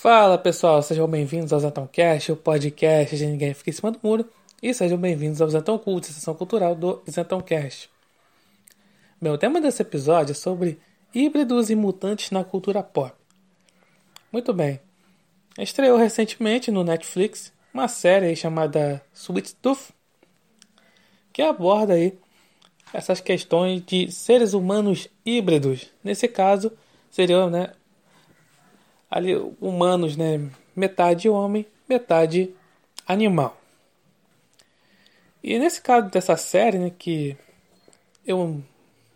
Fala pessoal, sejam bem-vindos ao Zentãocast, o podcast de Ninguém Fica em Cima do Muro, e sejam bem-vindos ao Zentão Cult, a sessão cultural do Zentãocast. Bem, o tema desse episódio é sobre híbridos e mutantes na cultura pop. Muito bem, estreou recentemente no Netflix uma série chamada Sweet Tooth, que aborda aí essas questões de seres humanos híbridos. Nesse caso, seriam né, ali, humanos, né, metade homem, metade animal. E nesse caso dessa série, né, que eu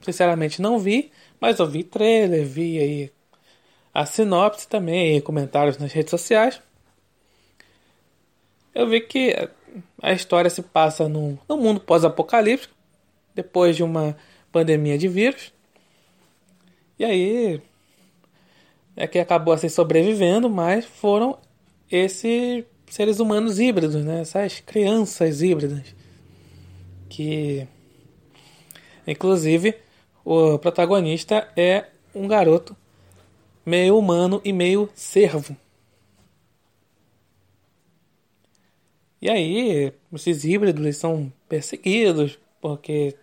sinceramente não vi, mas eu vi trailer, vi aí a sinopse também, comentários nas redes sociais. Eu vi que a história se passa num, num mundo pós-apocalíptico, depois de uma pandemia de vírus. E aí é que acabou assim sobrevivendo, mas foram esses seres humanos híbridos, né? Essas crianças híbridas que inclusive o protagonista é um garoto meio humano e meio servo. E aí, esses híbridos são perseguidos porque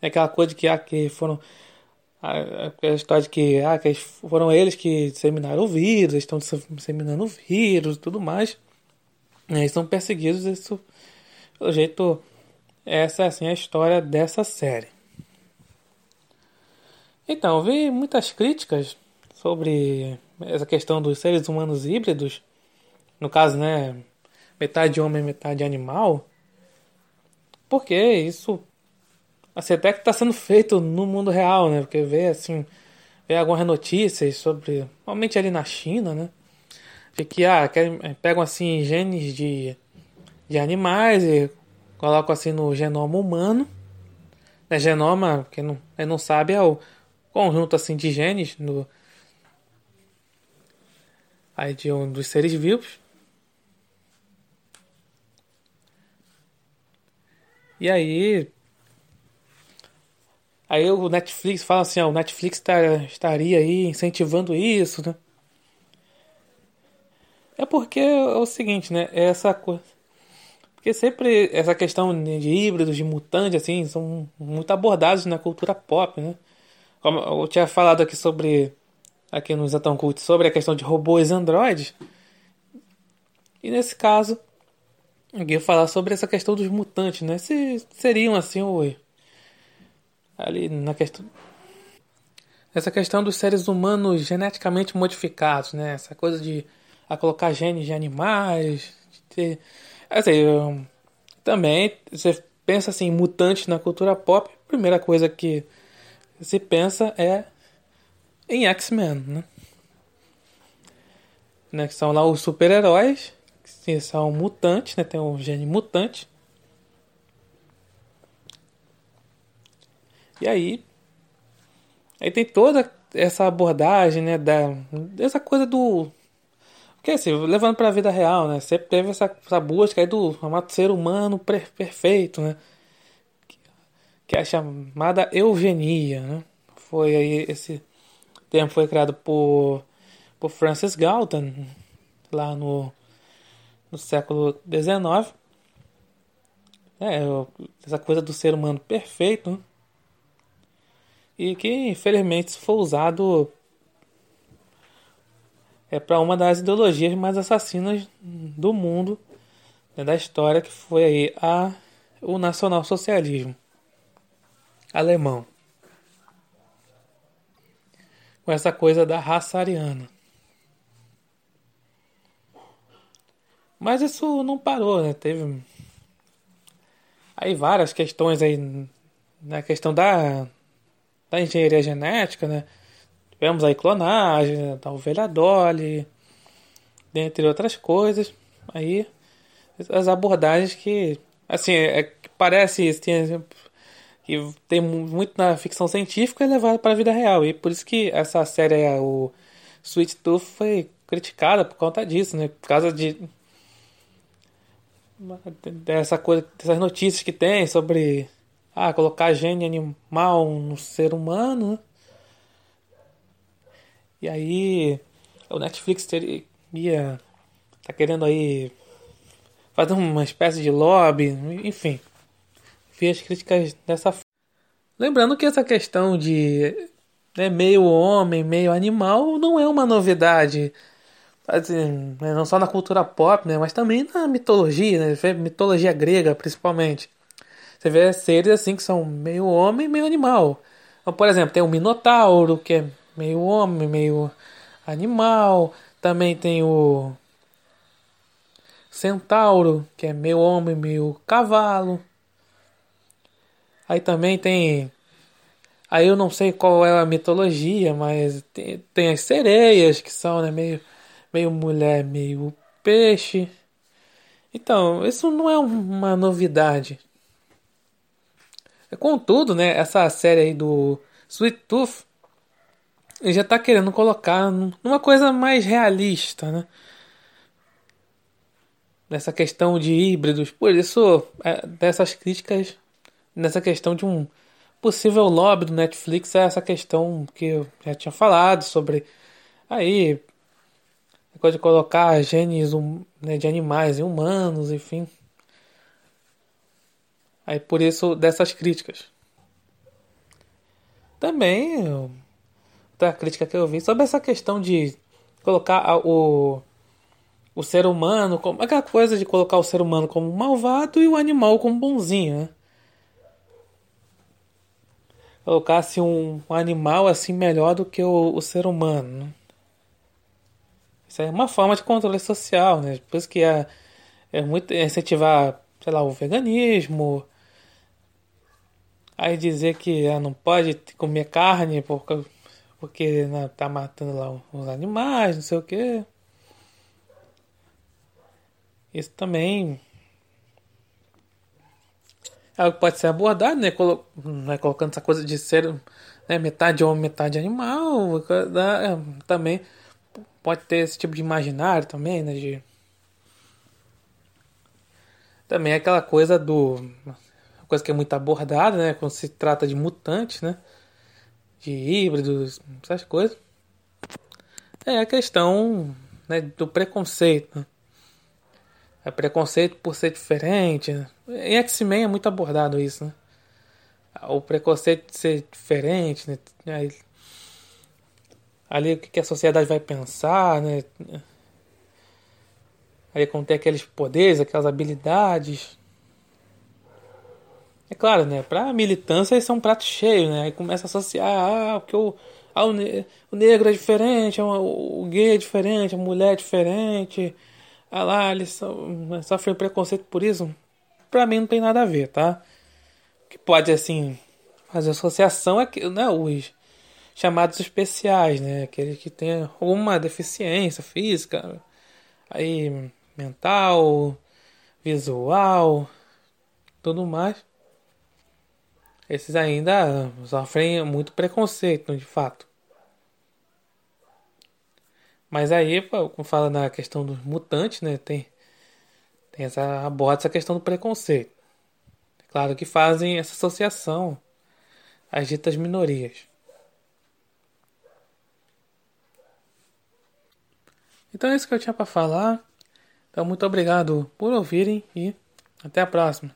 é aquela coisa que, ah, que foram. A, história de que, ah, que foram eles que disseminaram o vírus, estão disseminando o vírus e tudo mais. Eles são perseguidos, isso, pelo jeito, essa é assim, a história dessa série. Então, vi muitas críticas sobre essa questão dos seres humanos híbridos, no caso, né, metade homem, metade animal, porque isso assim, até que está sendo feito no mundo real, né? Porque vê assim, vê algumas notícias sobre, normalmente ali na China, né? De que ah, querem, eh, pegam assim genes de, de animais e colocam assim no genoma humano. Né? Genoma, quem não, quem não sabe, é o conjunto assim de genes no, aí de um dos seres vivos. E aí Aí o Netflix fala assim, ó, o Netflix tá, estaria aí incentivando isso, né? É porque é o seguinte, né? É essa coisa. Porque sempre essa questão de híbridos, de mutantes, assim, são muito abordados na cultura pop, né? Como eu tinha falado aqui sobre. Aqui no Zetão Cult, sobre a questão de robôs e androides. E nesse caso, eu ia falar sobre essa questão dos mutantes, né? Se seriam assim o ali na questão essa questão dos seres humanos geneticamente modificados, né? Essa coisa de a colocar genes de animais, de ter, assim, também você pensa assim, mutantes na cultura pop, a primeira coisa que se pensa é em X-Men, né? né? Que são lá os super-heróis, que são mutantes, né? Tem um gene mutante. E aí, aí tem toda essa abordagem, né, da essa coisa do que assim, levando para a vida real, né? Sempre teve essa, essa busca aí do ser humano perfeito, né? Que é a chamada eugenia, né? Foi aí esse termo foi criado por por Francis Galton lá no no século XIX. É, essa coisa do ser humano perfeito, né? E que infelizmente foi usado é para uma das ideologias mais assassinas do mundo né, da história que foi aí a o nacionalsocialismo alemão. Com essa coisa da raça ariana. Mas isso não parou né? Teve aí várias questões aí na né, questão da da engenharia genética, né? Tivemos aí clonagem né? da ovelha Dolly, dentre outras coisas. Aí as abordagens que, assim, é, é parece tem, que tem muito na ficção científica e levado para a vida real. E por isso que essa série, o Sweet Tooth, foi criticada por conta disso, né? Por causa de dessa coisa, dessas notícias que tem sobre ah, colocar gene animal no ser humano. E aí o Netflix teria, ia tá querendo aí fazer uma espécie de lobby, enfim. Vi as críticas dessa Lembrando que essa questão de né, meio homem, meio animal não é uma novidade. Assim, né, não só na cultura pop, né, mas também na mitologia, né, mitologia grega principalmente. Você vê seres assim que são meio homem, meio animal. Então, por exemplo, tem o Minotauro, que é meio homem, meio animal. Também tem o Centauro, que é meio homem, meio cavalo. Aí também tem. Aí eu não sei qual é a mitologia, mas tem, tem as sereias, que são né, meio, meio mulher, meio peixe. Então, isso não é uma novidade. Contudo, né, essa série aí do Sweet Tooth ele já está querendo colocar numa coisa mais realista, né? Nessa questão de híbridos. Por isso, é, dessas críticas, nessa questão de um possível lobby do Netflix, é essa questão que eu já tinha falado sobre aí coisa de colocar genes né, de animais e humanos, enfim. Aí por isso dessas críticas. Também outra crítica que eu vi sobre essa questão de colocar o o ser humano como aquela coisa de colocar o ser humano como malvado e o animal como bonzinho, né? Colocasse um, um animal assim melhor do que o, o ser humano. Né? Isso é uma forma de controle social, né? Por isso que é, é muito incentivar, sei lá, o veganismo, Aí dizer que ah, não pode comer carne porque, porque né, tá matando lá os animais, não sei o que. Isso também é algo que pode ser abordado, né? Colo né? Colocando essa coisa de ser né? metade homem, metade animal. Né? Também pode ter esse tipo de imaginário também, né? De... Também é aquela coisa do coisa que é muito abordada, né? Quando se trata de mutantes, né? De híbridos, essas coisas. É a questão né, do preconceito. Né? É preconceito por ser diferente. Né? Em X-Men é muito abordado isso, né? O preconceito de ser diferente, né? Aí, ali o que a sociedade vai pensar, né? Aí quando tem aqueles poderes, aquelas habilidades. É claro, né? Pra militância isso é um prato cheio, né? Aí começa a associar, ah, porque o, ah, o, ne o negro é diferente, o, o gay é diferente, a mulher é diferente. Ah lá, eles so sofrem preconceito por isso. Pra mim não tem nada a ver, tá? O que pode, assim, fazer associação é que, né, os chamados especiais, né? Aqueles que têm alguma deficiência física, aí mental, visual, tudo mais. Esses ainda sofrem muito preconceito, de fato. Mas aí, como fala na questão dos mutantes, né, tem, tem essa aborda essa questão do preconceito. Claro que fazem essa associação às ditas minorias. Então é isso que eu tinha para falar. Então muito obrigado por ouvirem e até a próxima.